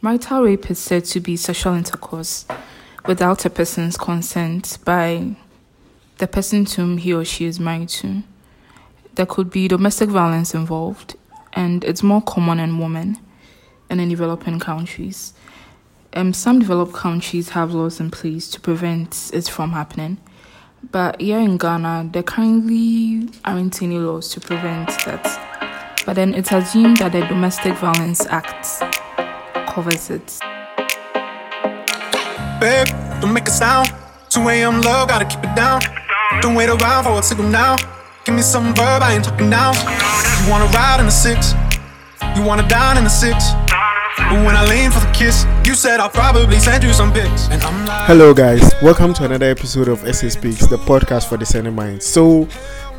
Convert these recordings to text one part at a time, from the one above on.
Marital rape is said to be sexual intercourse without a person's consent by the person to whom he or she is married to. There could be domestic violence involved, and it's more common in women and in developing countries. Um, some developed countries have laws in place to prevent it from happening, but here in Ghana, there currently aren't any laws to prevent that. But then it's assumed that the Domestic Violence Act covers it. Babe, don't make a sound. 2 a.m. low, gotta keep it down. Don't wait around for a signal now. Give me some verb, I ain't talking now. You wanna ride in the six, you wanna dine in the six. But when I lean for the kiss, you said I'll probably send you some pics. And I'm like, Hello, guys. Welcome to another episode of SA Speaks, the podcast for the discerning minds. So,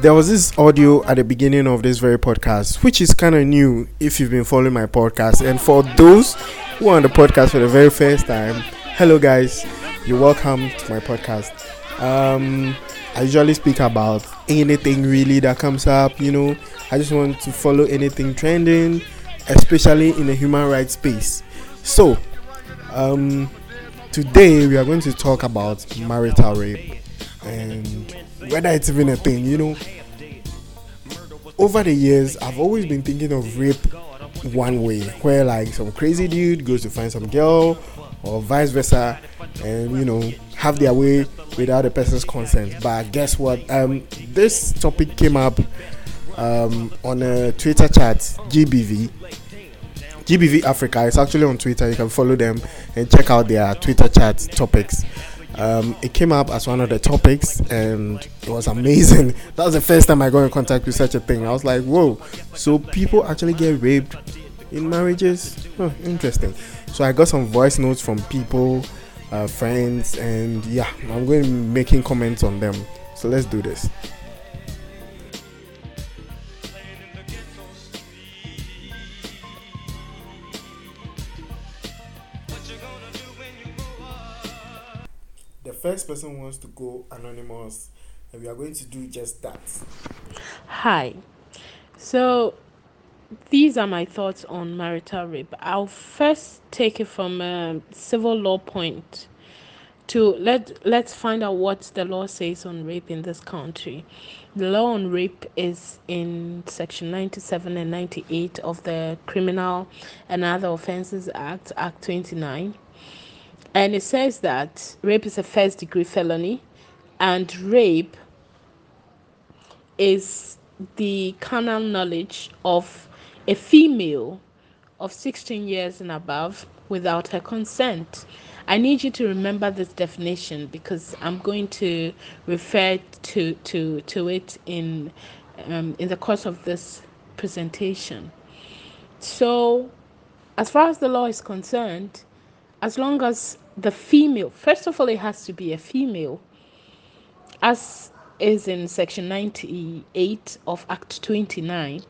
there was this audio at the beginning of this very podcast, which is kind of new if you've been following my podcast. And for those who are on the podcast for the very first time, hello, guys. You're welcome to my podcast. Um, I usually speak about anything really that comes up, you know. I just want to follow anything trending, especially in the human rights space. So, um, today we are going to talk about marital rape and whether it's even a thing, you know. Over the years, I've always been thinking of rape one way, where like some crazy dude goes to find some girl, or vice versa, and you know have their way without the person's consent. But guess what? Um, this topic came up um, on a Twitter chat, GBV. GBV Africa. It's actually on Twitter. You can follow them and check out their Twitter chat topics. Um, it came up as one of the topics and it was amazing. That was the first time I got in contact with such a thing. I was like, whoa, so people actually get raped in marriages? Interesting. So I got some voice notes from people, uh, friends, and yeah, I'm going to be making comments on them. So let's do this. First person wants to go anonymous, and we are going to do just that. Hi. So these are my thoughts on marital rape. I'll first take it from a civil law point to let let's find out what the law says on rape in this country. The law on rape is in section 97 and 98 of the Criminal and Other Offences Act, Act 29. And it says that rape is a first degree felony and rape is the carnal knowledge of a female of 16 years and above without her consent. I need you to remember this definition because I'm going to refer to to to it in um, in the course of this presentation. So, as far as the law is concerned, as long as the female, first of all, it has to be a female, as is in section 98 of Act 29.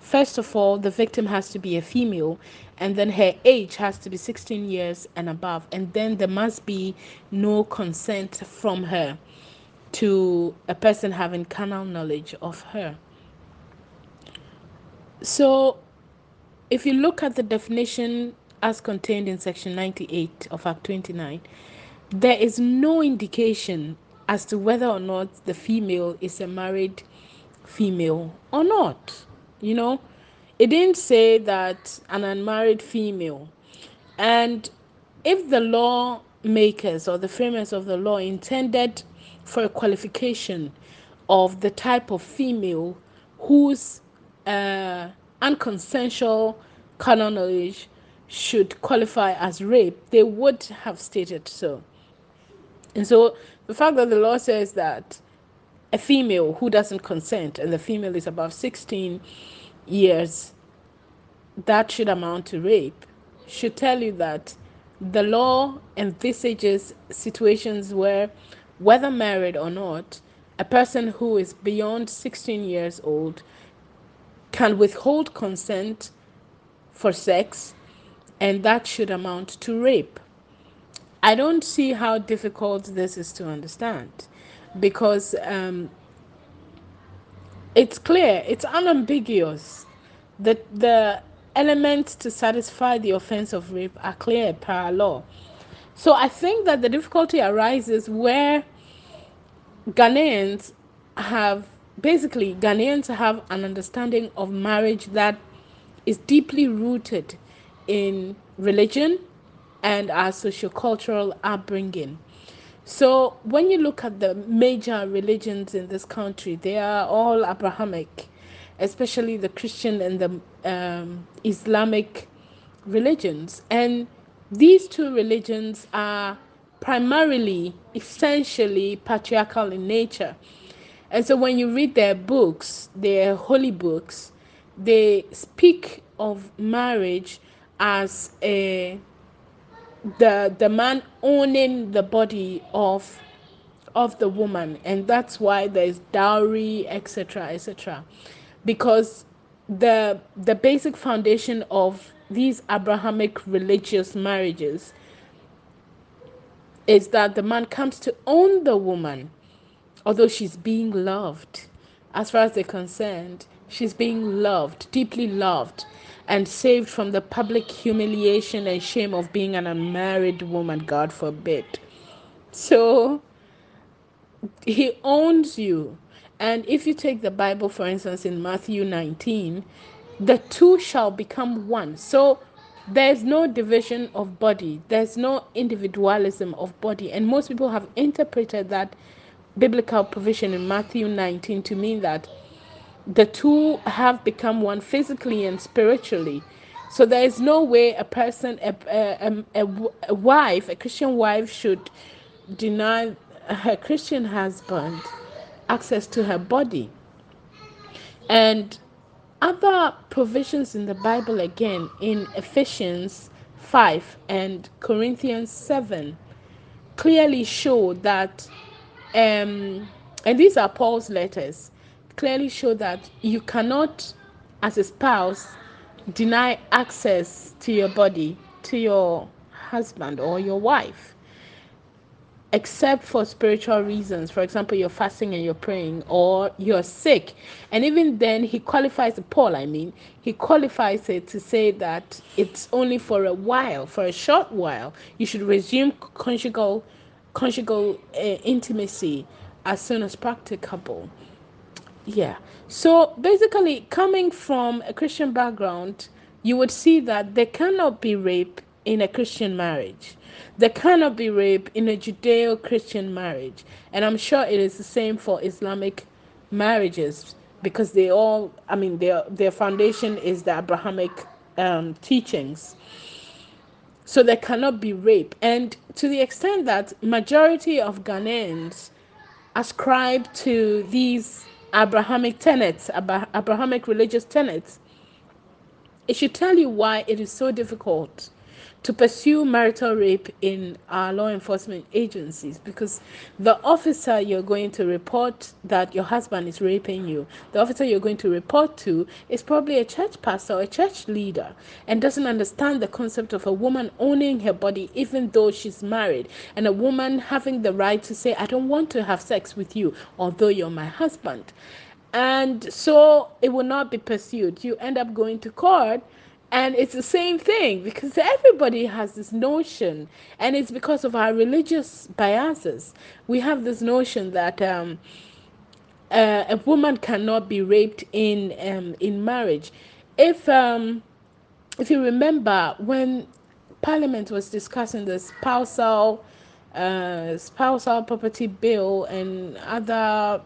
First of all, the victim has to be a female, and then her age has to be 16 years and above, and then there must be no consent from her to a person having carnal knowledge of her. So, if you look at the definition as contained in section 98 of Act 29, there is no indication as to whether or not the female is a married female or not. You know, it didn't say that an unmarried female. And if the law makers or the framers of the law intended for a qualification of the type of female whose uh, unconsensual carnal knowledge should qualify as rape, they would have stated so. And so the fact that the law says that a female who doesn't consent and the female is above 16 years, that should amount to rape, should tell you that the law envisages situations where, whether married or not, a person who is beyond 16 years old can withhold consent for sex, and that should amount to rape. I don't see how difficult this is to understand because um, it's clear, it's unambiguous that the elements to satisfy the offense of rape are clear per law. So I think that the difficulty arises where Ghanaians have basically Ghanaians have an understanding of marriage that is deeply rooted in religion and our sociocultural upbringing. So when you look at the major religions in this country, they are all Abrahamic, especially the Christian and the um, Islamic religions. And these two religions are primarily, essentially patriarchal in nature. And so when you read their books, their holy books, they speak of marriage as a the the man owning the body of of the woman. And that's why there's dowry etc etc because the the basic foundation of these abrahamic religious marriages is that the man comes to own the woman although she's being loved. As far as they're concerned she's being loved deeply loved and saved from the public humiliation and shame of being an unmarried woman, God forbid. So he owns you. And if you take the Bible, for instance, in Matthew 19, the two shall become one. So there's no division of body, there's no individualism of body. And most people have interpreted that biblical provision in Matthew 19 to mean that the two have become one physically and spiritually. So there is no way a person, a, a, a, a wife, a Christian wife, should deny her Christian husband access to her body. And other provisions in the Bible, again, in Ephesians 5 and Corinthians 7, clearly show that, um, and these are Paul's letters clearly show that you cannot, as a spouse, deny access to your body to your husband or your wife except for spiritual reasons. For example you're fasting and you're praying or you're sick. And even then he qualifies paul i mean he qualifies it to say that it's only for a while for a short while you should resume conjugal conjugal uh, intimacy as soon as practicable yeah. So basically, coming from a Christian background, you would see that there cannot be rape in a Christian marriage. There cannot be rape in a Judeo Christian marriage. And I'm sure it is the same for Islamic marriages because they all, I mean, their, their foundation is the Abrahamic um, teachings. So there cannot be rape. And to the extent that majority of Ghanaians ascribe to these Abrahamic tenets, Abrahamic religious tenets, it should tell you why it is so difficult to pursue marital rape in our law enforcement agencies because the officer you're going to report that your husband is raping you, the officer you're going to report to is probably a church pastor or a church leader and doesn't understand the concept of a woman owning her body even though she's married and a woman having the right to say, I don't want to have sex with you, although you're my husband. And so it will not be pursued. You end up going to court and it's the same thing because everybody has this notion, and it's because of our religious biases. We have this notion that um, uh, a woman cannot be raped in um, in marriage. If um, if you remember when Parliament was discussing the spousal uh, spousal property bill and other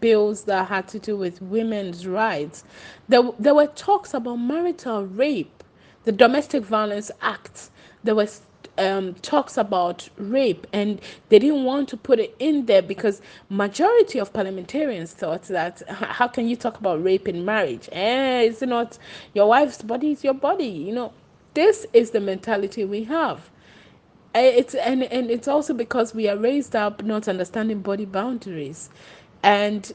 bills that had to do with women's rights, there, there were talks about marital rape, the Domestic Violence Act. There was um, talks about rape, and they didn't want to put it in there because majority of parliamentarians thought that how can you talk about rape in marriage? Eh, it's not your wife's body it's your body. You know, this is the mentality we have. Eh, it's and and it's also because we are raised up not understanding body boundaries and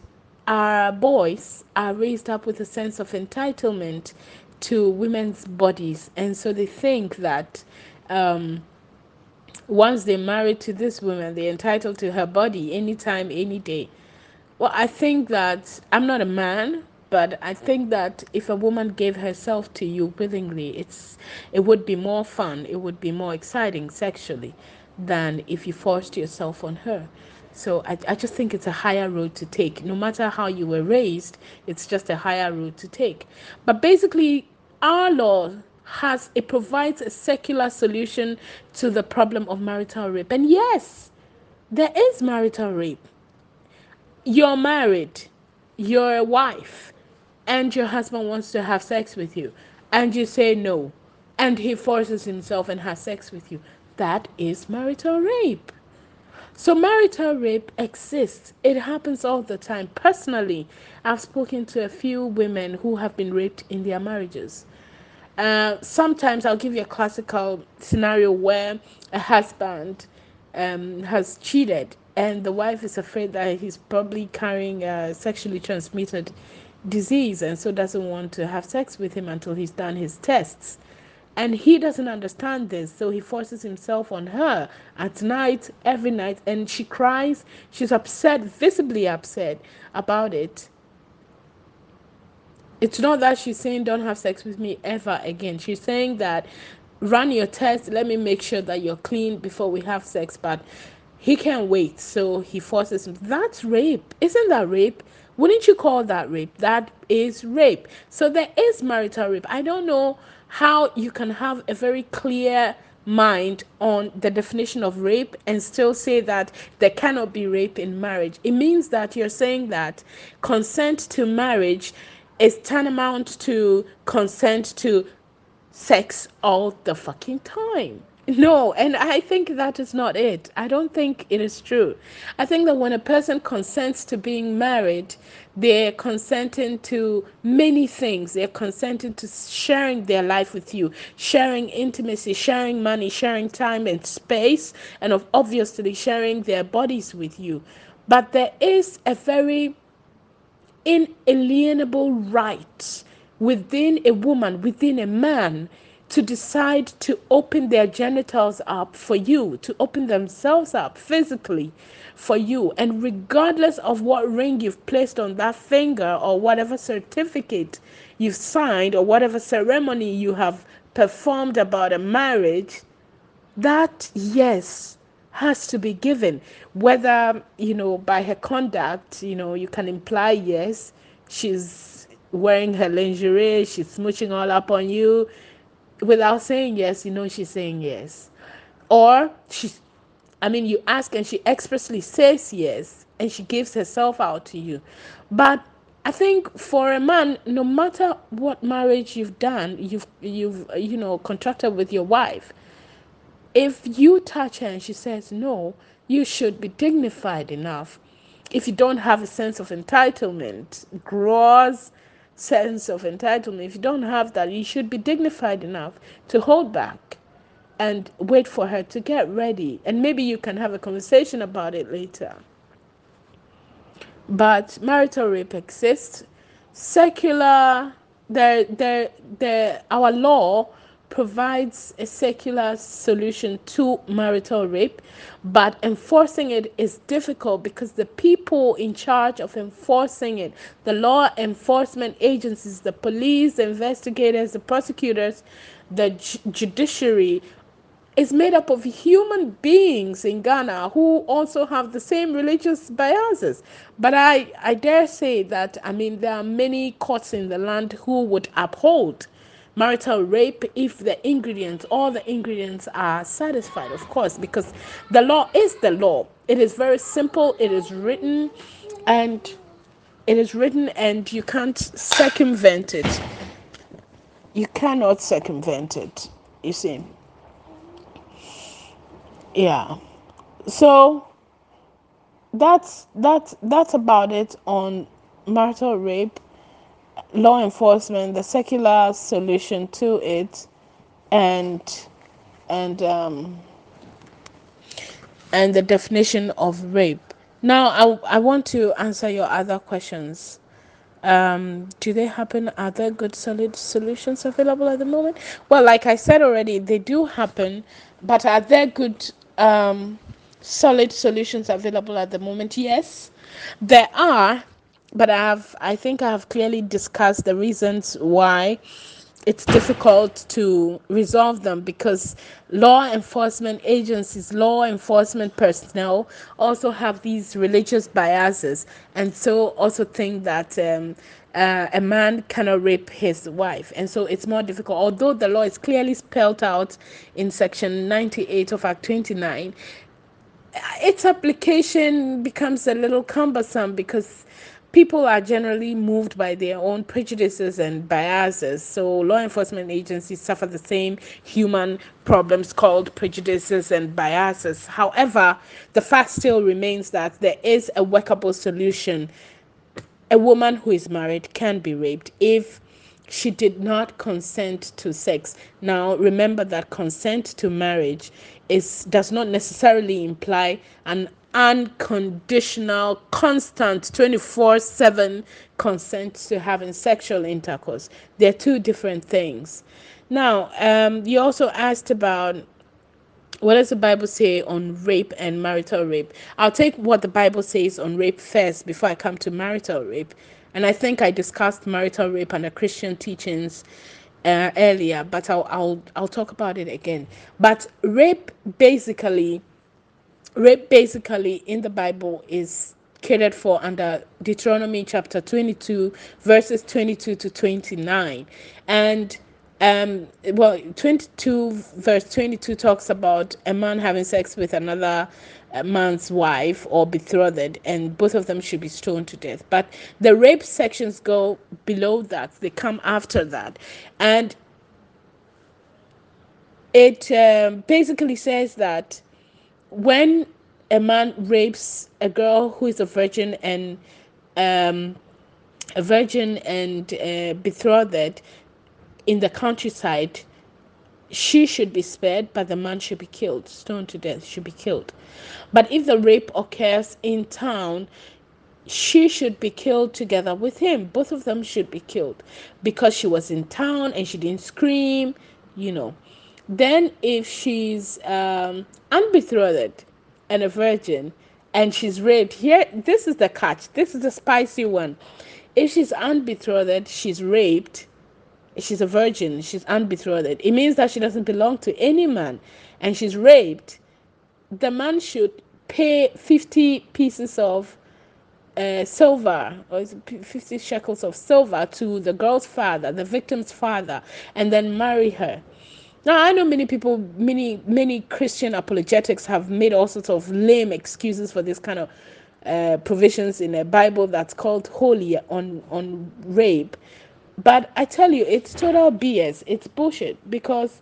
our boys are raised up with a sense of entitlement to women's bodies and so they think that um, once they're married to this woman they're entitled to her body anytime any day well i think that i'm not a man but I think that if a woman gave herself to you willingly, it's it would be more fun, it would be more exciting sexually than if you forced yourself on her. So I, I just think it's a higher road to take. No matter how you were raised, it's just a higher road to take. But basically, our law has it provides a secular solution to the problem of marital rape. And yes, there is marital rape. You're married, you're a wife, and your husband wants to have sex with you, and you say no, and he forces himself and has sex with you. That is marital rape. So, marital rape exists. It happens all the time. Personally, I've spoken to a few women who have been raped in their marriages. Uh, sometimes I'll give you a classical scenario where a husband um, has cheated and the wife is afraid that he's probably carrying a sexually transmitted disease and so doesn't want to have sex with him until he's done his tests. And he doesn't understand this, so he forces himself on her at night, every night, and she cries. She's upset, visibly upset about it. It's not that she's saying, Don't have sex with me ever again. She's saying that run your test, let me make sure that you're clean before we have sex, but he can't wait, so he forces him. That's rape. Isn't that rape? Wouldn't you call that rape? That is rape. So there is marital rape. I don't know how you can have a very clear mind on the definition of rape and still say that there cannot be rape in marriage. It means that you're saying that consent to marriage is tantamount to consent to sex all the fucking time. No, and I think that is not it. I don't think it is true. I think that when a person consents to being married, they're consenting to many things. They're consenting to sharing their life with you, sharing intimacy, sharing money, sharing time and space, and of obviously sharing their bodies with you. But there is a very inalienable right within a woman, within a man to decide to open their genitals up for you, to open themselves up physically for you. And regardless of what ring you've placed on that finger or whatever certificate you've signed or whatever ceremony you have performed about a marriage, that yes has to be given. Whether, you know, by her conduct, you know, you can imply yes, she's wearing her lingerie, she's smooching all up on you without saying yes, you know she's saying yes. Or she, I mean, you ask and she expressly says yes and she gives herself out to you. But I think for a man, no matter what marriage you've done, you've you've you know contracted with your wife, if you touch her and she says no, you should be dignified enough. If you don't have a sense of entitlement, gross sense of entitlement, if you don't have that, you should be dignified enough to hold back and wait for her to get ready. And maybe you can have a conversation about it later. But marital rape exists. Secular, there, there, there, our law provides a secular solution to marital rape, but enforcing it is difficult because the people in charge of enforcing it, the law enforcement agencies, the police, the investigators, the prosecutors, the judiciary, is made up of human beings in Ghana who also have the same religious biases. But I, I dare say that, I mean, there are many courts in the land who would uphold marital rape if the ingredients, all the ingredients are satisfied, of course, because the law is the law. It is very simple, it is written, and it is written, and you can't circumvent it. You cannot circumvent it, you see. Yeah. So that's that's that's about it on marital rape law enforcement, the secular solution to it, and and um, and the definition of rape. Now, I, I want to answer your other questions. Um, do they happen? Are there good solid solutions available at the moment? Well, like I said already, they do happen, but are there good um, solid solutions available at the moment? Yes, there are but I have I think I have clearly discussed the reasons why it's difficult to resolve them because law enforcement agencies, law enforcement personnel also have these religious biases, and so also think that um, uh, a man cannot rape his wife, and so it's more difficult. Although the law is clearly spelled out in Section 98 of Act 29, its application becomes a little cumbersome because people are generally moved by their own prejudices and biases. So, law enforcement agencies suffer the same human problems called prejudices and biases. However, the fact still remains that there is a workable solution. A woman who is married can be raped if she did not consent to sex. Now, remember that consent to marriage is does not necessarily imply an unconditional, constant, 24 7 consent to having sexual intercourse. They're two different things. Now, um, you also asked about what does the Bible say on rape and marital rape? I'll take what the Bible says on rape first before I come to marital rape. And I think I discussed marital rape under Christian teachings uh, earlier, but I'll, I'll I'll talk about it again. But rape basically rape basically in the Bible is catered for under Deuteronomy chapter 22, verses 22 to 29. And um well 22 verse 22 talks about a man having sex with another uh, man's wife or betrothed and both of them should be stoned to death. But the rape sections go below that. They come after that. And it um, basically says that when a man rapes a girl who is a virgin and um, a virgin and uh, betrothed in the countryside, she should be spared, but the man should be killed, stoned to death, should be killed. But if the rape occurs in town, she should be killed together with him. Both of them should be killed because she was in town and she didn't scream, you know. Then, if she's um, unbetrothed and a virgin and she's raped, here, this is the catch. This is the spicy one. If she's unbetrothed, she's raped, she's a virgin, she's unbetrothed. It means that she doesn't belong to any man and she's raped. The man should pay 50 pieces of uh, silver or 50 shekels of silver to the girl's father, the victim's father, and then marry her. Now I know many people, many many Christian apologetics have made all sorts of lame excuses for this kind of uh, provisions in a Bible that's called holy on on rape, but I tell you, it's total BS. It's bullshit because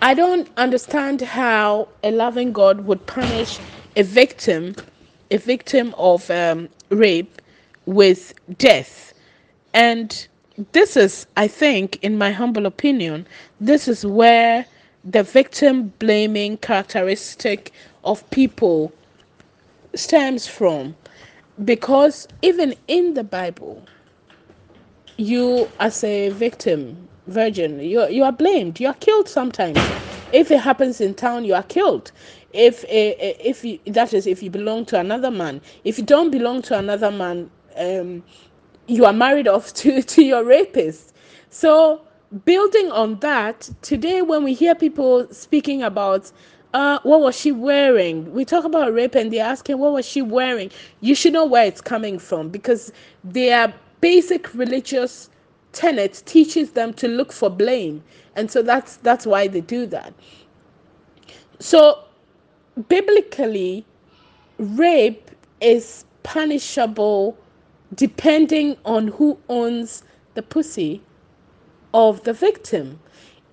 I don't understand how a loving God would punish a victim, a victim of um, rape, with death, and this is, I think, in my humble opinion, this is where the victim blaming characteristic of people stems from. Because even in the Bible, you, as a victim, virgin, you, you are blamed. You are killed sometimes. If it happens in town, you are killed. If if you, that is if you belong to another man. If you don't belong to another man, um, you are married off to, to your rapist. So, building on that, today when we hear people speaking about uh, what was she wearing? We talk about rape and they're asking what was she wearing? You should know where it's coming from because their basic religious tenet teaches them to look for blame. And so that's that's why they do that. So biblically, rape is punishable depending on who owns the pussy of the victim.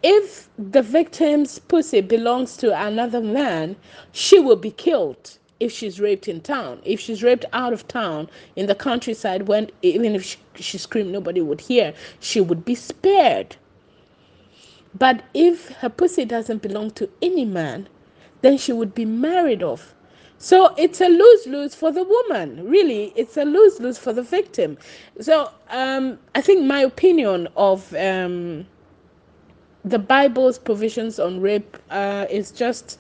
If the victim's pussy belongs to another man, she will be killed if she's raped in town. If she's raped out of town in the countryside, when even if she, she screamed, nobody would hear, she would be spared. But if her pussy doesn't belong to any man, then she would be married off so it's a lose lose for the woman. Really, it's a lose lose for the victim. So um, I think my opinion of um, the Bible's provisions on rape uh, is just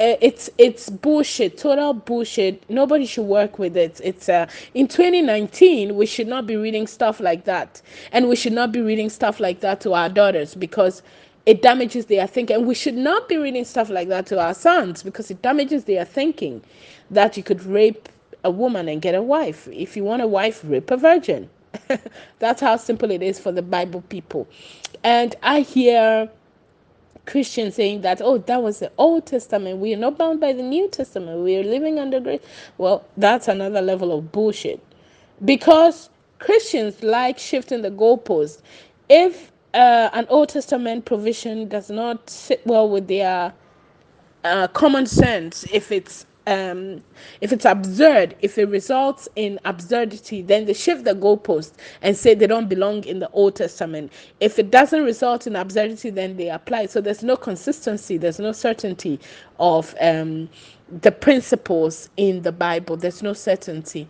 uh, it's it's bullshit total bullshit nobody should work with it it's uh in 2019 we should not be reading stuff like that and we should not be reading stuff like that to our daughters because it damages their thinking and we should not be reading stuff like that to our sons because it damages their thinking that you could rape a woman and get a wife if you want a wife rape a virgin that's how simple it is for the bible people and i hear Christians saying that, oh, that was the Old Testament. We are not bound by the New Testament. We are living under grace. Well, that's another level of bullshit. Because Christians like shifting the goalposts. If uh, an Old Testament provision does not sit well with their uh, common sense, if it's um, if it's absurd, if it results in absurdity, then they shift the goalpost and say they don't belong in the Old Testament. If it doesn't result in absurdity, then they apply. So there's no consistency, there's no certainty of um, the principles in the Bible. There's no certainty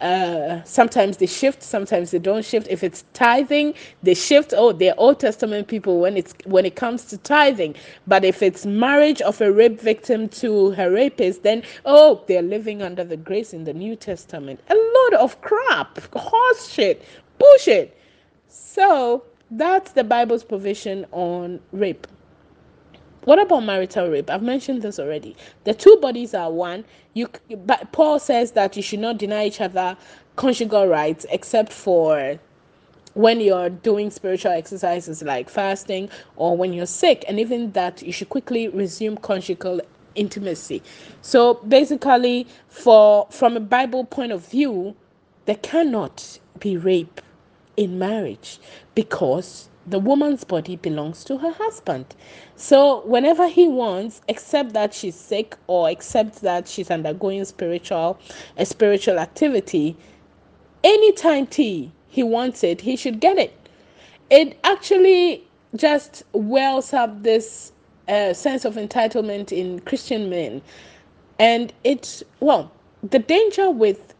uh, sometimes they shift, sometimes they don't shift. If it's tithing, they shift. Oh, they're Old Testament people when it's when it comes to tithing. But if it's marriage of a rape victim to her rapist, then oh, they're living under the grace in the New Testament. A lot of crap, horse shit, bullshit. So that's the Bible's provision on rape. What about marital rape? I've mentioned this already. The two bodies are one. You, but Paul says that you should not deny each other conjugal rights except for when you're doing spiritual exercises like fasting or when you're sick, and even that you should quickly resume conjugal intimacy. So basically, for from a Bible point of view, there cannot be rape in marriage because the woman's body belongs to her husband. So whenever he wants, except that she's sick or except that she's undergoing spiritual a spiritual activity, anytime T he wants it, he should get it. It actually just wells up this uh, sense of entitlement in Christian men. And it's, well, the danger with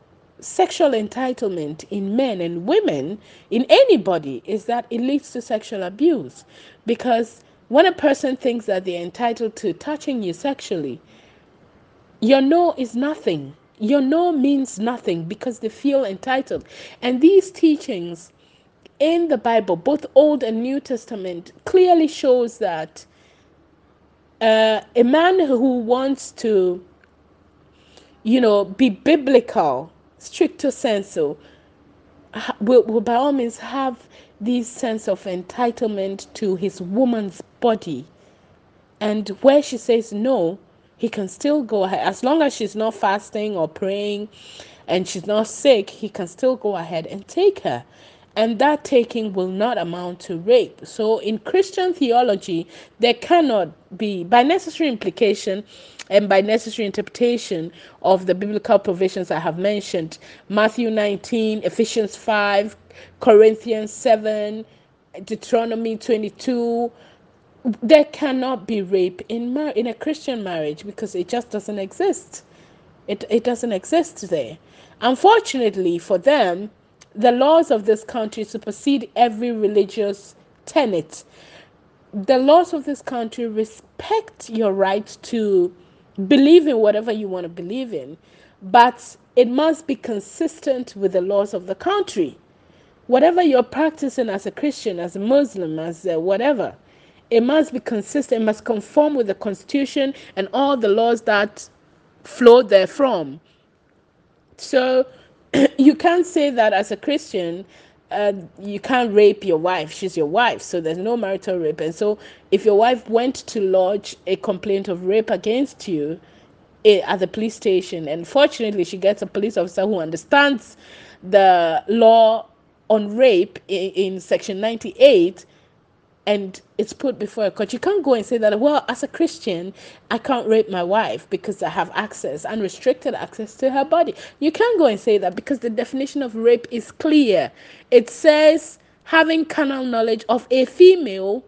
sexual entitlement in men and women, in anybody, is that it leads to sexual abuse. Because when a person thinks that they're entitled to touching you sexually, your no is nothing. Your no means nothing because they feel entitled. And these teachings in the Bible, both Old and New Testament, clearly shows that uh, a man who wants to, you know, be biblical stricto sensu will, will by all means have this sense of entitlement to his woman's body. And where she says no he can still go ahead. As long as she's not fasting or praying and she's not sick he can still go ahead and take her. And that taking will not amount to rape. So, in Christian theology, there cannot be, by necessary implication and by necessary interpretation of the biblical provisions I have mentioned Matthew 19, Ephesians 5, Corinthians 7, Deuteronomy 22. There cannot be rape in mar- in a Christian marriage because it just doesn't exist. It, it doesn't exist there. Unfortunately for them, the laws of this country supersede every religious tenet. The laws of this country respect your right to believe in whatever you want to believe in, but it must be consistent with the laws of the country. Whatever you're practicing as a Christian, as a Muslim, as a whatever, it must be consistent, it must conform with the Constitution and all the laws that flow therefrom. So, you can't say that as a Christian. Uh, you can't rape your wife. She's your wife, so there's no marital rape. And so, if your wife went to lodge a complaint of rape against you eh, at the police station, and fortunately, she gets a police officer who understands the law on rape in, in Section 98, and it's put before a court. You can't go and say that, well, as a Christian, I can't rape my wife because I have access, unrestricted access to her body. You can't go and say that because the definition of rape is clear. It says having carnal knowledge of a female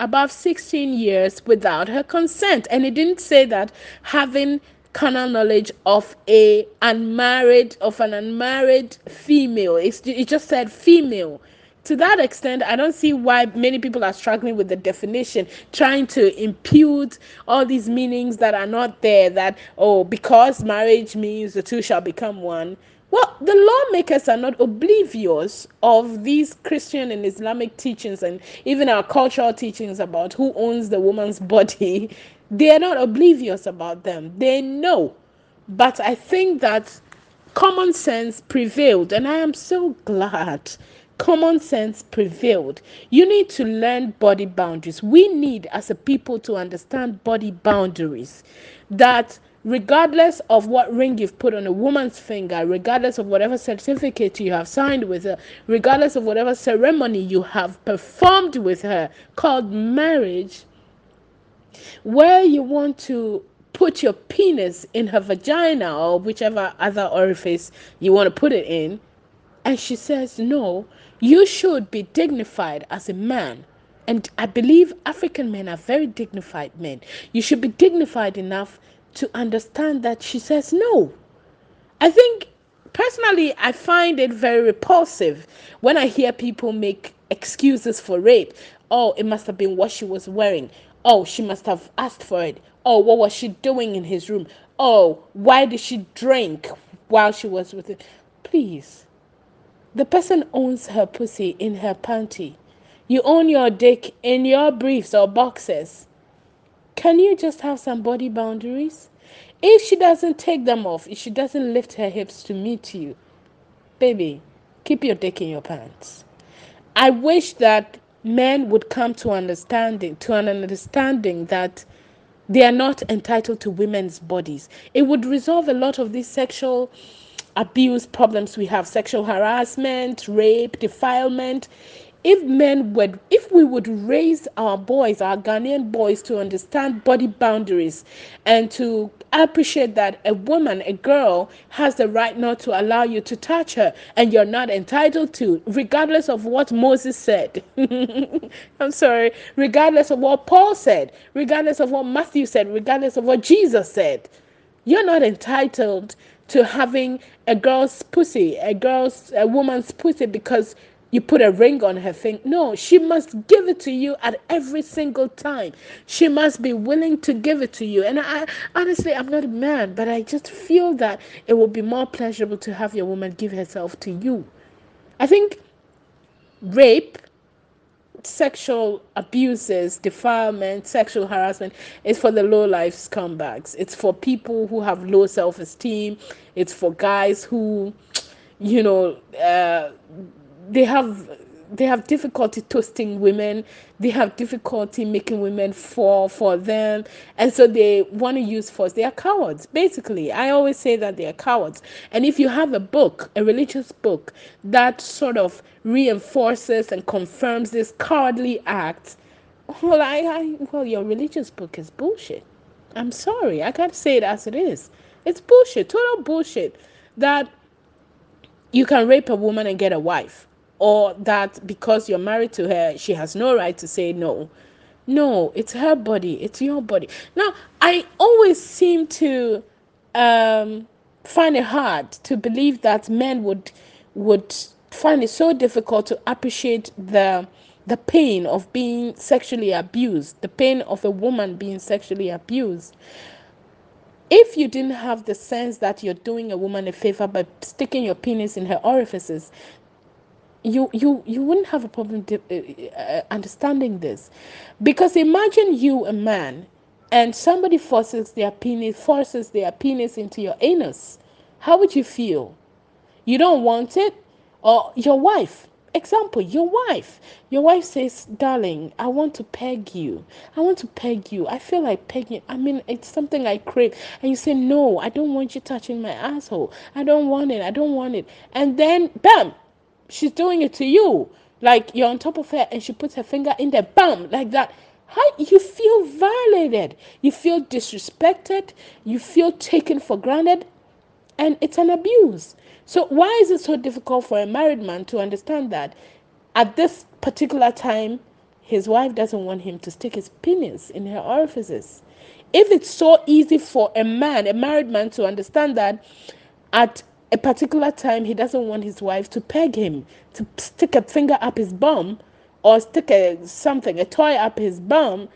above 16 years without her consent. And it didn't say that having carnal knowledge of a unmarried of an unmarried female. It's, it just said female to that extent, I don't see why many people are struggling with the definition, trying to impute all these meanings that are not there. That, oh, because marriage means the two shall become one. Well, the lawmakers are not oblivious of these Christian and Islamic teachings and even our cultural teachings about who owns the woman's body. They are not oblivious about them. They know. But I think that common sense prevailed, and I am so glad common sense prevailed. You need to learn body boundaries. We need, as a people, to understand body boundaries. That regardless of what ring you've put on a woman's finger, regardless of whatever certificate you have signed with her, regardless of whatever ceremony you have performed with her called marriage, where you want to put your penis in her vagina or whichever other orifice you want to put it in, and she says no, you should be dignified as a man. And I believe African men are very dignified men. You should be dignified enough to understand that she says no. I think personally, I find it very repulsive when I hear people make excuses for rape. Oh, it must have been what she was wearing. Oh, she must have asked for it. Oh, what was she doing in his room? Oh, why did she drink while she was with him? Please. The person owns her pussy in her panty. You own your dick in your briefs or boxes. Can you just have some body boundaries? If she doesn't take them off, if she doesn't lift her hips to meet you, baby, keep your dick in your pants. I wish that men would come to understanding to an understanding that they are not entitled to women's bodies. It would resolve a lot of these sexual abuse problems we have sexual harassment, rape, defilement. If men would if we would raise our boys our ghanaian boys to understand body boundaries and to appreciate that a woman a girl has the right not to allow you to touch her and you're not entitled to regardless of what moses said. I'm sorry. Regardless of what paul said regardless of what matthew said regardless of what jesus said you're not entitled to having a girl's pussy a girl's a woman's pussy because you put a ring on her thing. No, she must give it to you at every single time. She must be willing to give it to you. And I honestly, I'm not a man, but I just feel that it would be more pleasurable to have your woman give herself to you. I think rape, sexual abuses, defilement, sexual harassment is for the low life scumbags. It's for people who have low self esteem. It's for guys who, you know, uh, they have they have difficulty toasting women. They have difficulty making women fall for them. And so they want to use force. They are cowards basically. I always say that they are cowards. And if you have a book a religious book that sort of reinforces and confirms this cowardly act well i, I well your religious book is bullshit i'm sorry i gotta say it as it is it's bullshit total bullshit that you can rape a woman and get a wife or that because you're married to her, she has no right to say no. No, it's her body, it's your body. Now, I always seem to um, find it hard to believe that men would would find it so difficult to appreciate the the pain of being sexually abused, the pain of a woman being sexually abused. If you didn't have the sense that you're doing a woman a favor by sticking your penis in her orifices, you you you wouldn't have a problem uh, uh, understanding this. Because imagine you a man and somebody forces their penis forces their penis into your anus. How would you feel? You don't want it or your wife. Example your wife. Your wife says darling i want to peg you. I want to peg you. I feel like pegging i mean it's something i crave. And you say no i don't want you touching my asshole. I don't want it. I don't want it. And then bam she's doing it to you. Like you're on top of her and she puts her finger in there, bam, like that. How you feel violated, you feel disrespected, you feel taken for granted, and it's an abuse. So why is it so difficult for a married man to understand that at this particular time his wife doesn't want him to stick his penis in her orifices? If it's so easy for a man, a married man, to understand that at a particular time he doesn't want his wife to peg him, to stick a finger up his bum or stick a something, a toy up his bum,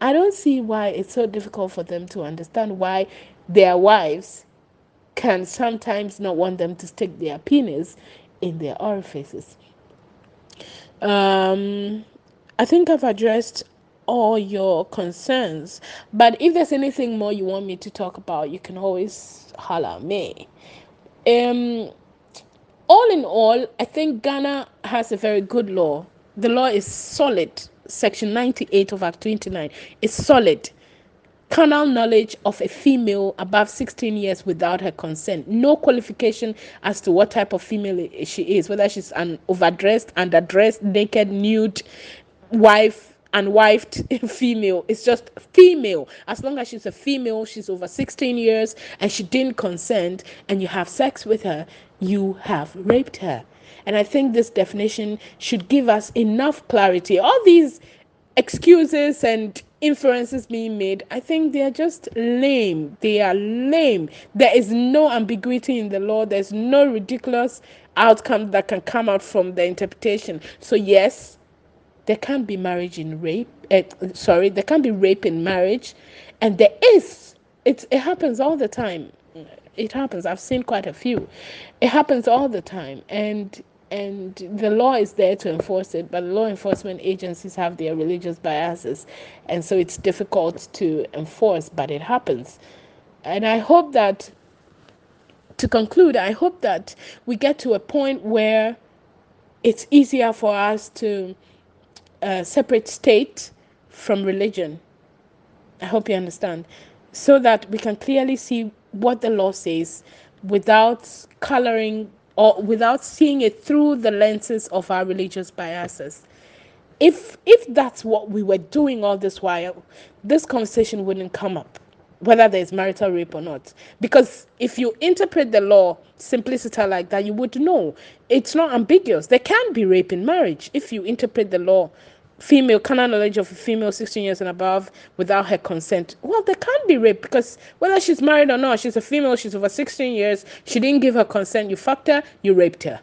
I don't see why it's so difficult for them to understand why their wives can sometimes not want them to stick their penis in their orifices. Um, I think I've addressed all your concerns, but if there's anything more you want me to talk about, you can always holler me. Um, all in all, I think Ghana has a very good law. The law is solid. Section 98 of Act 29 is solid carnal knowledge of a female above 16 years without her consent. No qualification as to what type of female she is, whether she's an overdressed, underdressed, naked, nude, wife, unwifed female. It's just female. As long as she's a female, she's over 16 years and she didn't consent, and you have sex with her, you have raped her. And I think this definition should give us enough clarity. All these excuses and inferences being made, I think they are just lame. They are lame. There is no ambiguity in the law, there's no ridiculous outcome that can come out from the interpretation. So, yes, there can be marriage in rape. Uh, sorry, there can be rape in marriage, and there is. It, it happens all the time. It happens. I've seen quite a few. It happens all the time, and and the law is there to enforce it, but law enforcement agencies have their religious biases, and so it's difficult to enforce, but it happens. And I hope that, to conclude, I hope that we get to a point where it's easier for us to uh, separate state from religion. I hope you understand, so that we can clearly see what the law says without coloring or without seeing it through the lenses of our religious biases. If if that's what we were doing all this while, this conversation wouldn't come up, whether there's marital rape or not. Because if you interpret the law simplicity like that, you would know it's not ambiguous. There can be rape in marriage if you interpret the law female carnal knowledge of a female 16 years and above without her consent? Well there can't be rape because whether she's married or not she's a female she's over 16 years she didn't give her consent you fucked her you raped her.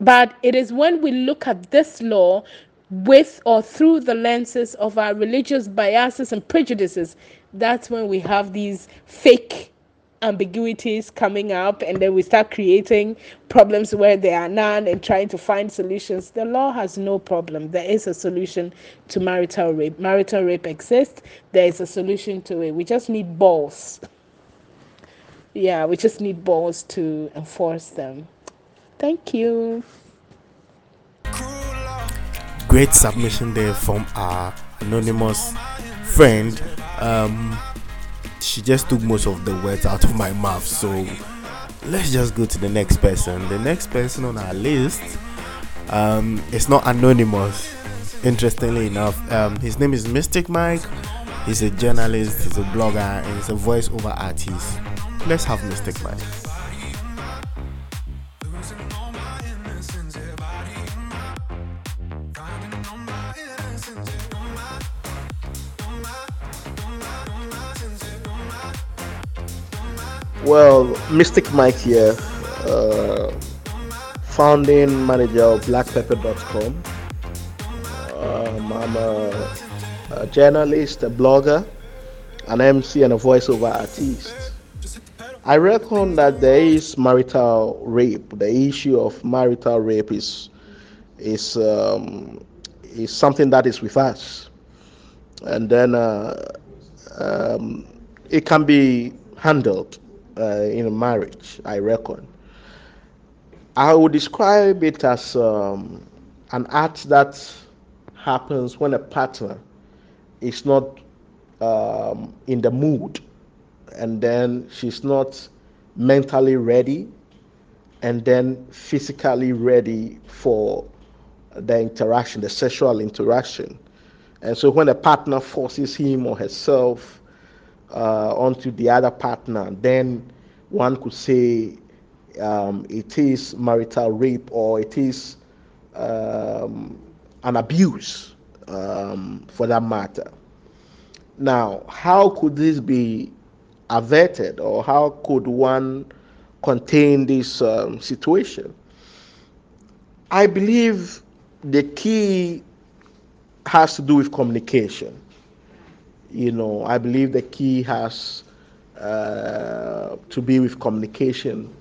But it is when we look at this law with or through the lenses of our religious biases and prejudices that's when we have these fake ambiguities coming up and then we start creating problems where there are none and trying to find solutions. The law has no problem. There is a solution to marital rape. Marital rape exists. There is a solution to it. We just need balls. Yeah we just need balls to enforce them. Thank you. Great submission there from our anonymous friend. Um she just took most of the words out of my mouth. So let's just go to the next person. The next person on our list um, is not anonymous. Interestingly enough, um, his name is Mystic Mike. He's a journalist, he's a blogger, and he's a voiceover artist. Let's have Mystic Mike. Well, Mystic Mike here, uh, founding manager of blackpepper.com. Um, I'm a, a, journalist, a blogger, an MC, and a voiceover artist. I reckon that there is marital rape. The issue of marital rape is is um, is something that is with us, and then uh, um, it can be handled uh, in marriage, I reckon. I would describe it as um, an act that happens when a partner is not um, in the mood and then she's not mentally ready and then physically ready for the interaction, the sexual interaction. And so when a partner forces him or herself uh, onto the other partner, then one could say um, it is marital rape or it is um, an abuse um, for that matter. Now, how could this be averted or how could one contain this um, situation. I believe the key has to do with communication. You know, I believe the key has uh, to be with communication.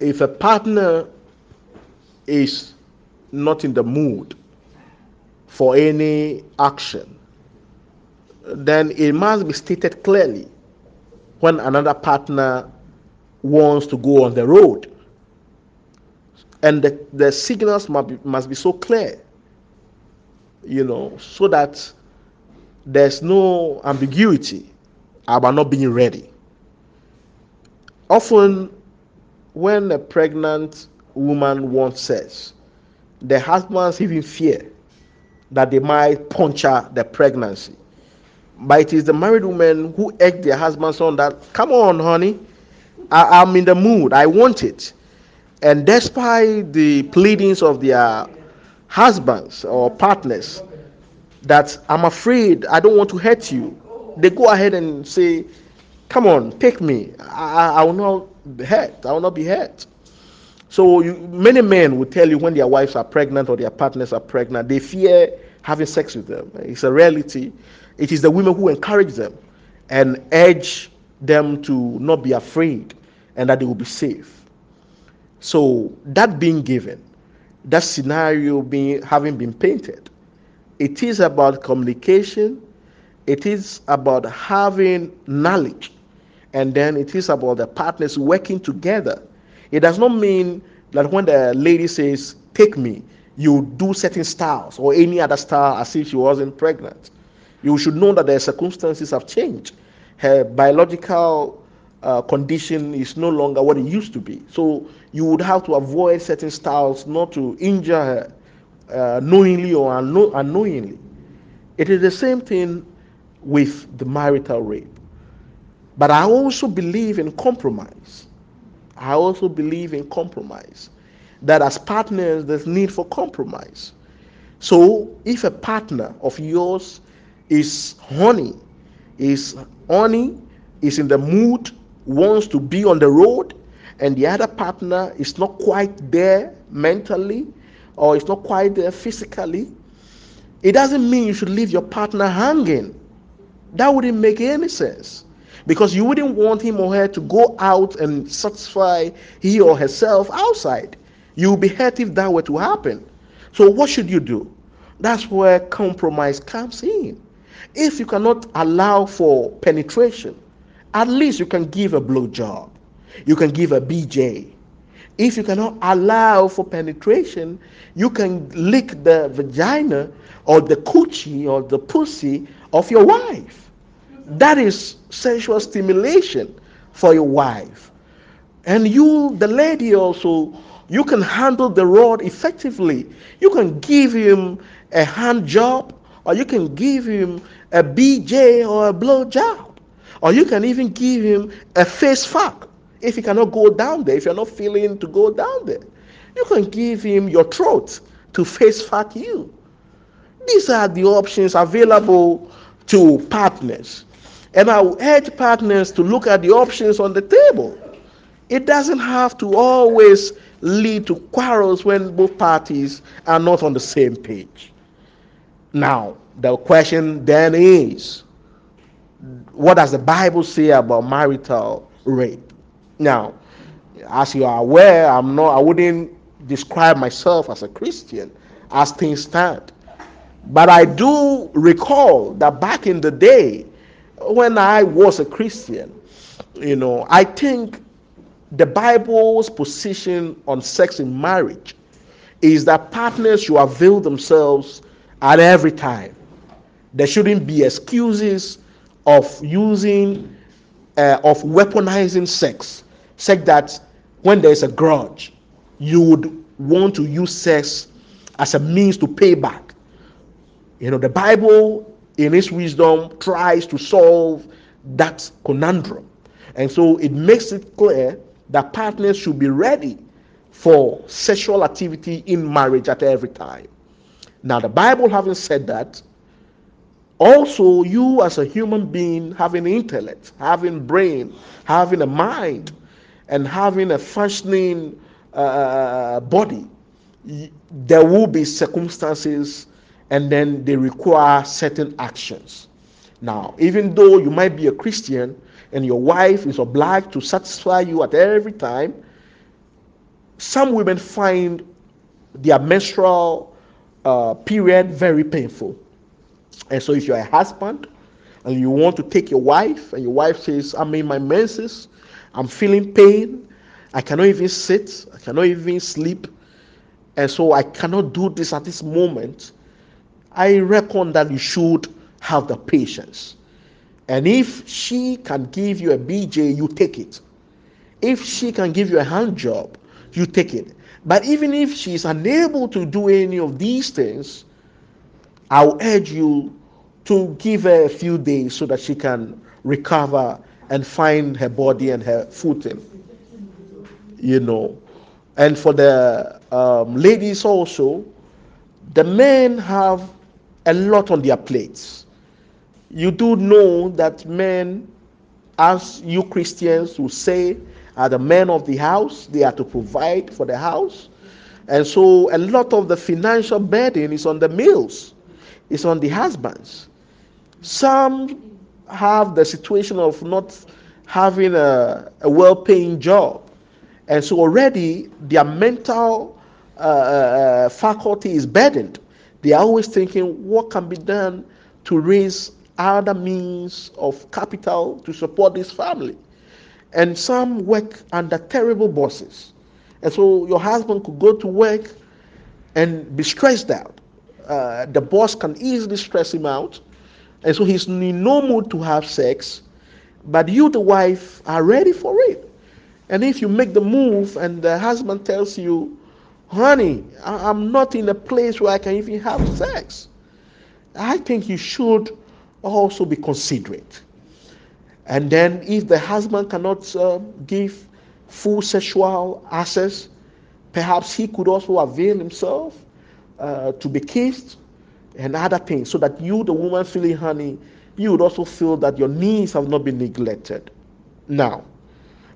If a partner is not in the mood for any action, then it must be stated clearly when another partner wants to go on the road. And the, the signals must be, must be so clear, you know, so that there's no ambiguity about not being ready. Often, when a pregnant woman wants sex, the husbands even fear that they might puncture the pregnancy. But it is the married women who egg their husbands on that, come on, honey, I, am in the mood, I want it. And despite the pleadings of their husbands or partners that I'm afraid I don't want to hurt you, they go ahead and say, Come on, take me. I, I will not be hurt. I will not be hurt. So you, many men will tell you when their wives are pregnant or their partners are pregnant, they fear having sex with them. It's a reality. It is the women who encourage them and urge them to not be afraid and that they will be safe. So that being given, that scenario being having been painted, it is about communication, it is about having knowledge, and then it is about the partners working together. It does not mean that when the lady says, Take me, you do certain styles or any other style as if she wasn't pregnant. You should know that the circumstances have changed. Her biological uh, condition is no longer what it used to be. So you would have to avoid certain styles not to injure her uh, knowingly or unknow- unknowingly. It is the same thing with the marital rape. But I also believe in compromise. I also believe in compromise. That as partners, there's need for compromise. So if a partner of yours is horny, is horny, is in the mood wants to be on the road and the other partner is not quite there mentally or it's not quite there physically, it doesn't mean you should leave your partner hanging. That wouldn't make any sense. Because you wouldn't want him or her to go out and satisfy he or herself outside. You'll be hurt if that were to happen. So, what should you do? That's where compromise comes in. If you cannot allow for penetration, at least you can give a blowjob. You can give a BJ. If you cannot allow for penetration, you can lick the vagina or the coochie or the pussy of your wife. That is sensual stimulation for your wife. And you, the lady, also, you can handle the rod effectively. You can give him a hand job, or you can give him a BJ or a blow job. Or you can even give him a face fuck if you cannot go down there, if you're not feeling to go down there. You can give him your throat to face fuck you. These are the options available to partners. And I will urge partners to look at the options on the table. It doesn't have to always lead to quarrels when both parties are not on the same page. Now, the question then is what does the Bible say about marital rape? Now, as you are aware, I'm not I wouldn't describe myself as a Christian as things stand. But I do recall that back in the day when I was a Christian, you know, I think the Bible's position on sex in marriage is that partners should avail themselves at every time. There shouldn't be excuses of using, uh, of weaponizing sex, such that when there's a grudge, you would want to use sex as a means to pay back. You know, the Bible, in its wisdom, tries to solve that conundrum. And so it makes it clear that partners should be ready for sexual activity in marriage at every time. Now, the Bible having said that, also you as a human being having intellect having brain having a mind and having a functioning uh, body, there will be circumstances and then they require certain actions. Now, even though you might be a Christian and your wife is obliged to satisfy you at every time, some women find their menstrual uh, period very painful. And so, if you're a husband and you want to take your wife, and your wife says, I'm in my menses, I'm feeling pain, I cannot even sit, I cannot even sleep, and so I cannot do this at this moment, I reckon that you should have the patience. And if she can give you a BJ, you take it. If she can give you a hand job, you take it. But even if she is unable to do any of these things, I'll urge you to give her a few days so that she can recover and find her body and her footing. You know. And for the um, ladies also, the men have a lot on their plates. You do know that men, as you Christians who say, are the men of the house, they are to provide for the house. And so a lot of the financial burden is on the males, it's on the husbands. Some have the situation of not having a, a well paying job. And so already their mental uh, uh, faculty is burdened. They are always thinking, what can be done to raise other means of capital to support this family? And some work under terrible bosses. And so your husband could go to work and be stressed out. Uh, the boss can easily stress him out. And so he's in no mood to have sex. But you, the wife, are ready for it. And if you make the move and the husband tells you, honey, I'm not in a place where I can even have sex, I think you should also be considerate. And then, if the husband cannot uh, give full sexual access, perhaps he could also avail himself uh, to be kissed and other things, so that you, the woman, feeling honey, you would also feel that your needs have not been neglected. Now,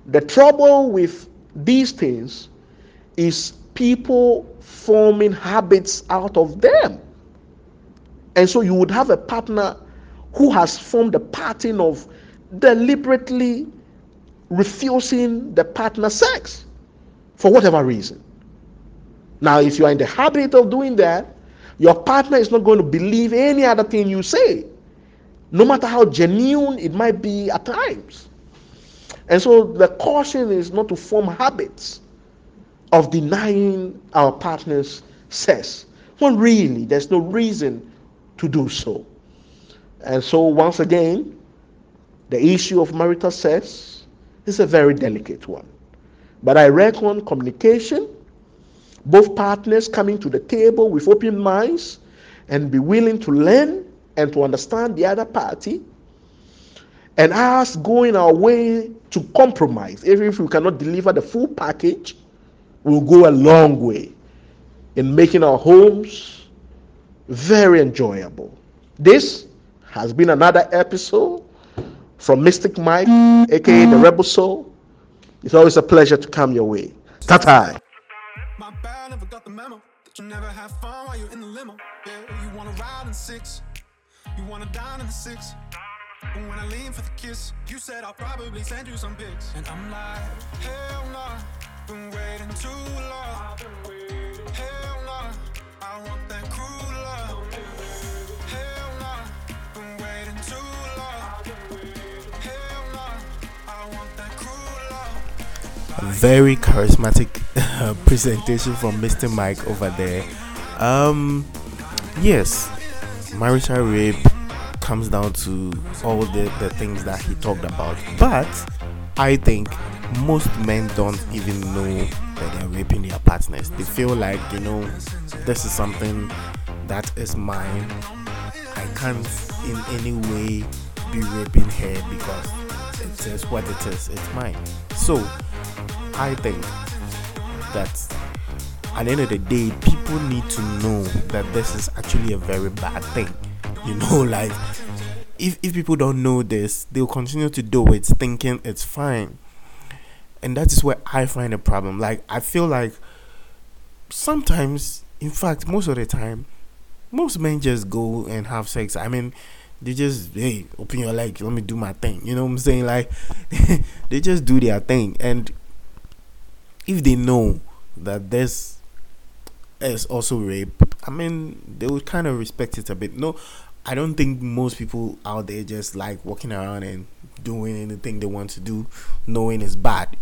the trouble with these things is people forming habits out of them. And so you would have a partner who has formed a pattern of deliberately refusing the partner sex for whatever reason. Now, if you are in the habit of doing that, your partner is not going to believe any other thing you say, no matter how genuine it might be at times. And so the caution is not to form habits of denying our partners sex when really there's no reason to do so. And so, once again, the issue of marital sex is a very delicate one. But I reckon communication, both partners coming to the table with open minds and be willing to learn and to understand the other party, and us going our way to compromise, even if we cannot deliver the full package, will go a long way in making our homes very enjoyable. This has been another episode from Mystic Mike, aka the Rebel Soul. It's always a pleasure to come your way. Ta You never have fun while you're in the limo. Yeah, you wanna ride in six, you wanna dine in the six. And when I lean for the kiss, you said I'll probably send you some pics. And I'm like, hell nah. Been waiting too long. Hell nah, I want that cruel love. Very charismatic presentation from Mr. Mike over there. Um, yes, marital rape comes down to all the, the things that he talked about, but I think most men don't even know that they're raping their partners. They feel like, you know, this is something that is mine. I can't in any way be raping her because it is what it is, it's mine. So, I think that at the end of the day, people need to know that this is actually a very bad thing. You know, like if if people don't know this, they'll continue to do it thinking it's fine and that is where I find a problem. Like I feel like sometimes, in fact, most of the time, most men just go and have sex. I mean, they just hey, open your leg, let me do my thing. You know what I'm saying? Like they just do their thing, and if they know that this is also rape, I mean, they would kind of respect it a bit. No, I don't think most people out there just like walking around and doing anything they want to do, knowing it's bad.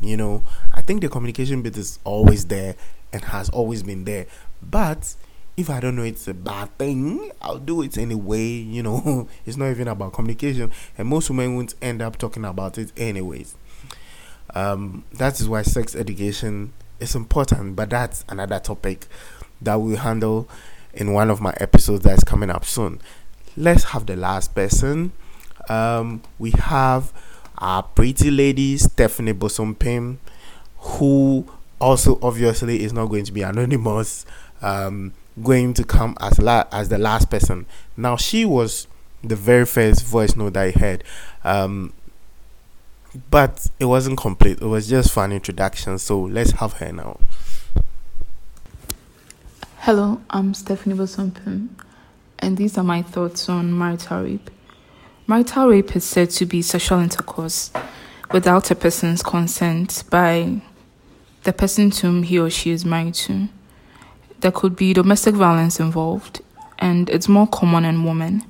You know, I think the communication bit is always there and has always been there. But if I don't know it's a bad thing, I'll do it anyway. You know, it's not even about communication, and most women won't end up talking about it anyways. Um, that is why sex education is important, but that's another topic that we'll handle in one of my episodes that's coming up soon. Let's have the last person. Um, we have our pretty lady Stephanie Bosompim, who also obviously is not going to be anonymous, um, going to come as la- as the last person. Now she was the very first voice note I heard, um, but it wasn't complete. It was just for an introduction. So let's have her now. Hello, I'm Stephanie Bosompim, and these are my thoughts on marital rape. Marital rape is said to be sexual intercourse without a person's consent by the person to whom he or she is married to. There could be domestic violence involved, and it's more common in women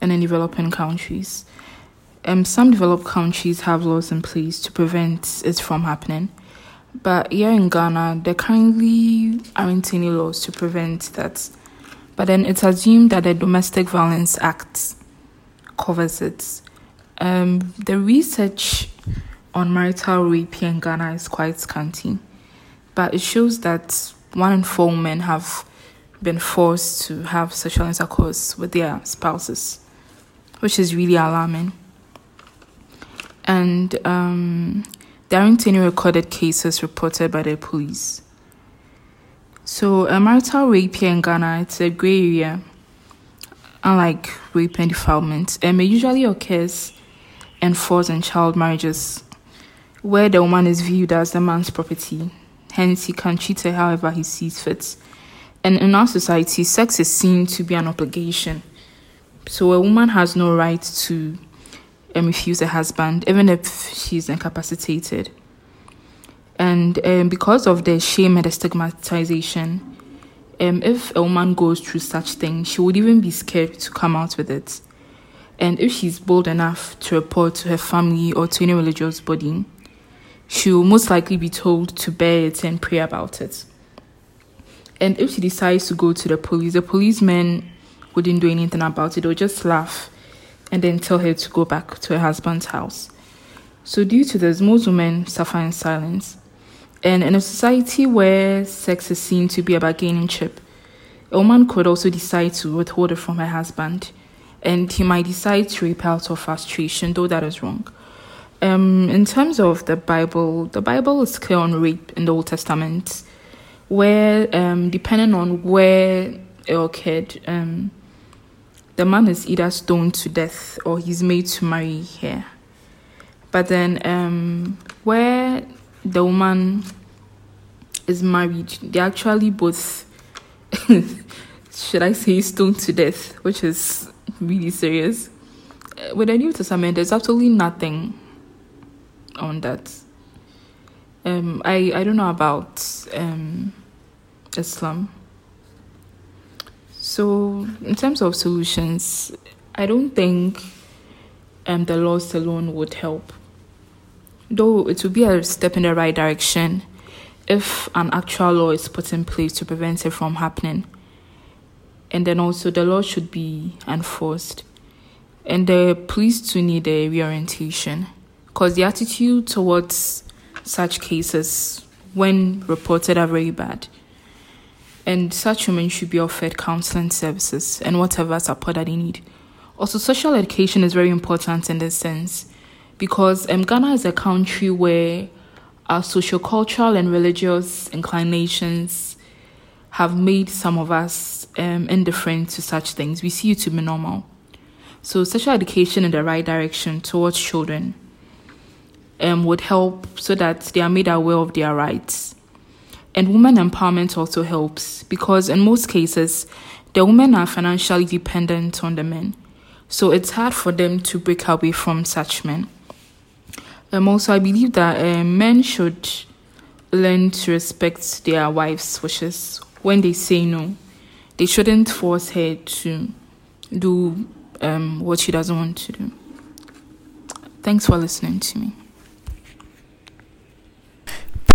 and in developing countries. Um, some developed countries have laws in place to prevent it from happening, but here in Ghana, there currently aren't any laws to prevent that. But then it's assumed that the Domestic Violence Act covers it. Um, the research on marital rape here in Ghana is quite scanty, but it shows that one in four women have been forced to have sexual intercourse with their spouses, which is really alarming. And um, there aren't any recorded cases reported by the police. So, marital rape here in Ghana, it's a gray area unlike rape and defilement, um, it usually occurs in forced and child marriages where the woman is viewed as the man's property. Hence, he can treat her however he sees fit. And in our society, sex is seen to be an obligation. So a woman has no right to um, refuse a husband, even if she's incapacitated. And um, because of the shame and the stigmatization, um, if a woman goes through such things, she would even be scared to come out with it. And if she's bold enough to report to her family or to any religious body, she will most likely be told to bear it and pray about it. And if she decides to go to the police, the policemen wouldn't do anything about it, they'll just laugh and then tell her to go back to her husband's house. So, due to this, most women suffer in silence. And in a society where sex is seen to be about gaining chip, a woman could also decide to withhold it from her husband, and he might decide to rape out of frustration, though that is wrong. Um, in terms of the Bible, the Bible is clear on rape in the Old Testament, where um, depending on where it occurred, um, the man is either stoned to death or he's made to marry her. But then, um, where the woman is married, they actually both, should I say, stoned to death, which is really serious. Uh, with the New Testament, there's absolutely nothing on that. Um, I I don't know about um, Islam. So in terms of solutions, I don't think um, the laws alone would help though it would be a step in the right direction if an actual law is put in place to prevent it from happening. And then also the law should be enforced. And the police too need a reorientation because the attitude towards such cases when reported are very bad. And such women should be offered counseling services and whatever support that they need. Also, social education is very important in this sense because um, Ghana is a country where our sociocultural and religious inclinations have made some of us um, indifferent to such things. We see it to be normal. So, sexual education in the right direction towards children um, would help so that they are made aware of their rights. And women empowerment also helps because in most cases, the women are financially dependent on the men. So it's hard for them to break away from such men. Um, also, I believe that uh, men should learn to respect their wives' wishes when they say no. They shouldn't force her to do um, what she doesn't want to do. Thanks for listening to me.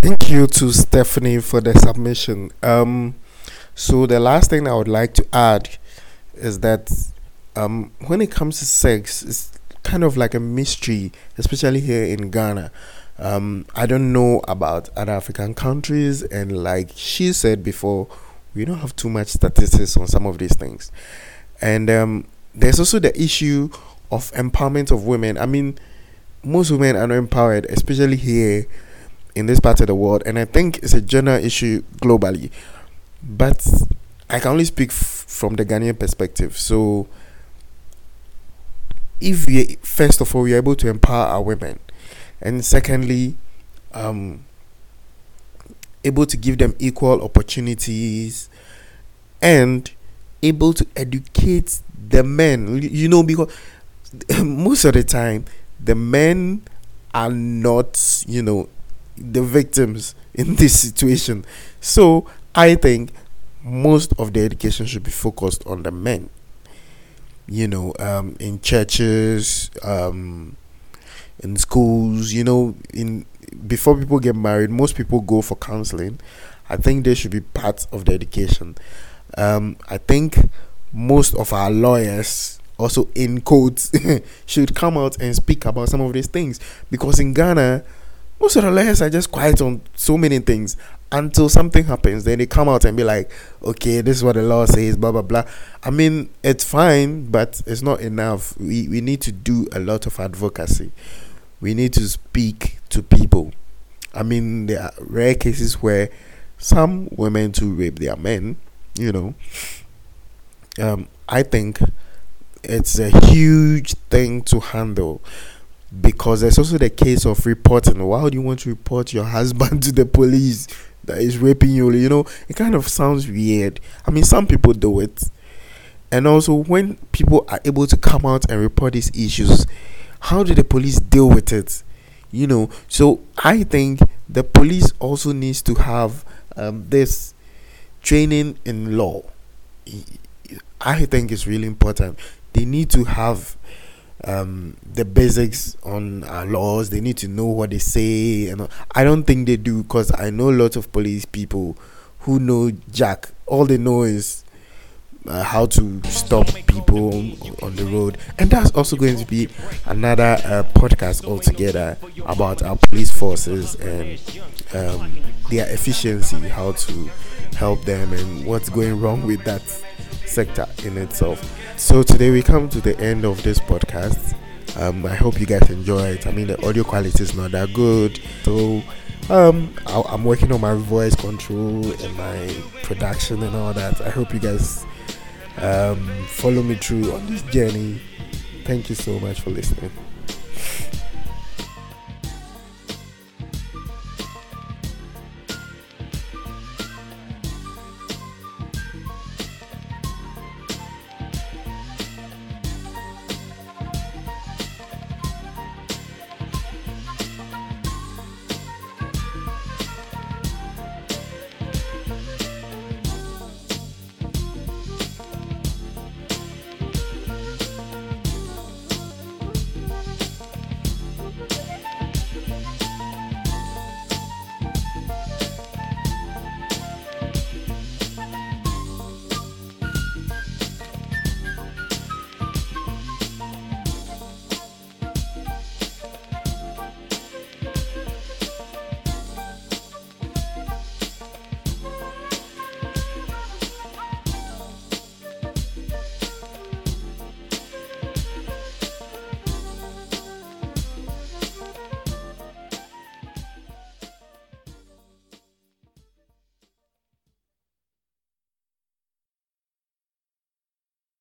Thank you to Stephanie for the submission. Um, so the last thing I would like to add is that um, when it comes to sex, it's kind of like a mystery, especially here in Ghana. Um, I don't know about other African countries, and like she said before, we don't have too much statistics on some of these things. And um, there's also the issue of empowerment of women. I mean, most women are not empowered, especially here in this part of the world, and I think it's a general issue globally. But I can only speak f- from the Ghanaian perspective. So, if we first of all we are able to empower our women, and secondly, um, able to give them equal opportunities, and able to educate the men, you know, because most of the time the men are not, you know, the victims in this situation. So I think most of the education should be focused on the men. You know, um, in churches, um, in schools, you know, in before people get married, most people go for counseling. I think they should be part of the education. Um, I think most of our lawyers also in quotes should come out and speak about some of these things because in Ghana most of the lawyers are just quiet on so many things until something happens. Then they come out and be like, okay, this is what the law says, blah, blah, blah. I mean, it's fine, but it's not enough. We, we need to do a lot of advocacy. We need to speak to people. I mean, there are rare cases where some women to rape their men, you know. Um, I think it's a huge thing to handle because there's also the case of reporting. Why would you want to report your husband to the police that is raping you? You know, it kind of sounds weird. I mean, some people do it. And also, when people are able to come out and report these issues, how do the police deal with it? You know, so I think the police also needs to have um, this training in law. I think it's really important. They need to have um, the basics on our laws. They need to know what they say, and I don't think they do because I know lots of police people who know Jack. All they know is uh, how to stop people on the road, and that's also going to be another uh, podcast altogether about our police forces and um, their efficiency, how to help them, and what's going wrong with that sector in itself. So today we come to the end of this podcast. Um, I hope you guys enjoy it. I mean, the audio quality is not that good, so um, I, I'm working on my voice control and my production and all that. I hope you guys um, follow me through on this journey. Thank you so much for listening.